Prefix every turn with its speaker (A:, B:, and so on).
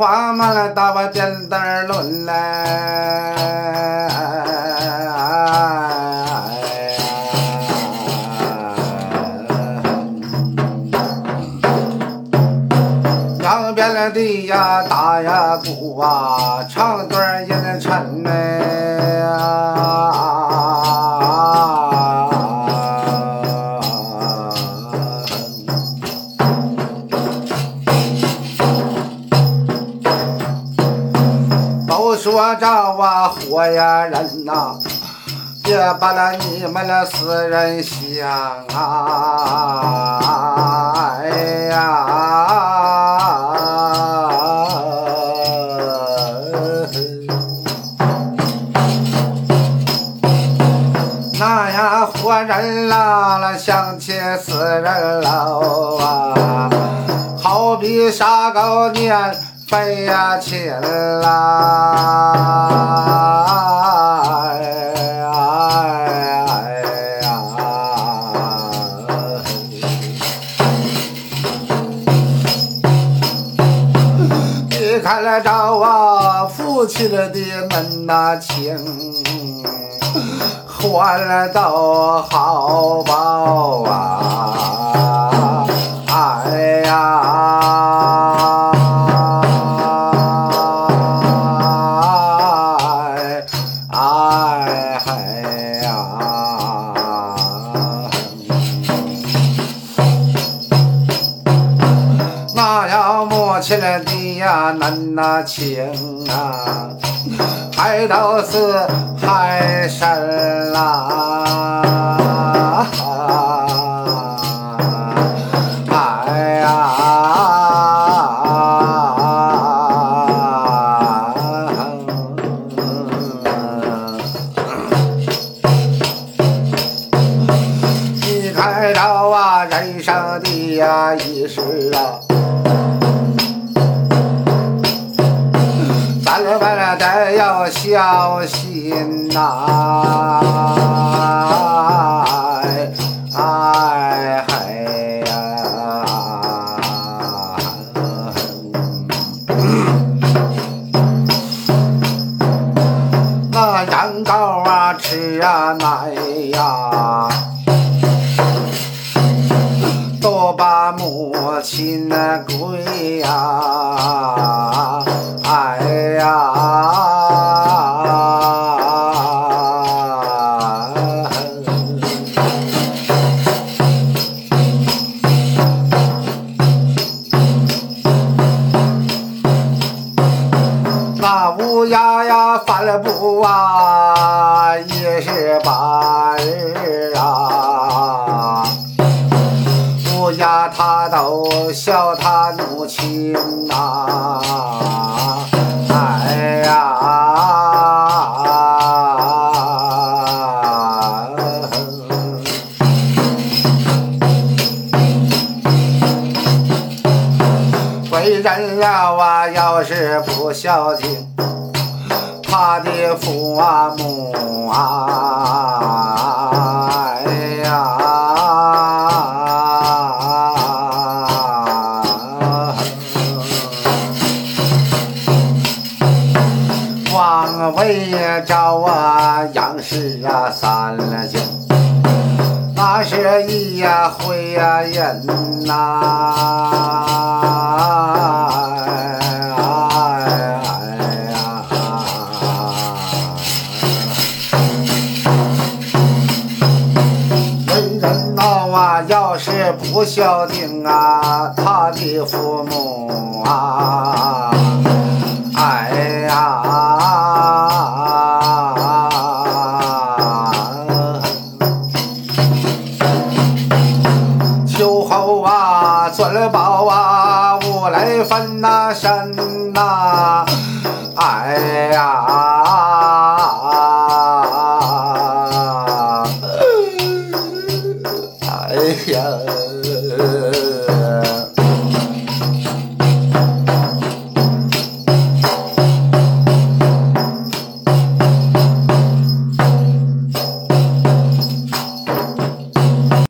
A: 花嘛来打我点灯轮嘞，两边的呀打呀鼓啊，长段音沉嘞。说着我，活呀人呐，别把那你们那死人想啊！哎呀，那呀活人啦，那想起死人了啊，好比杀狗年。飞呀起来！哎呀！你看来找我夫妻的门那情，换了都好报啊！起来的呀，难那情啊，还都是海参啦，哎呀，你看到啊，人生的呀一世啊。小心呐！哎嗨呀！那羊羔啊，吃啊奶呀，都把母亲那归呀！那乌鸦呀，翻了不啊，也是白日啊，乌鸦它都笑它母亲呐。人了啊，要是不孝敬他的父啊母啊，哎呀，往回找啊，杨氏啊，三了经，那是一呀回呀人呐。不孝敬啊，他的父母啊，哎呀，秋后啊，尊宝啊，无来分那身呐，哎呀。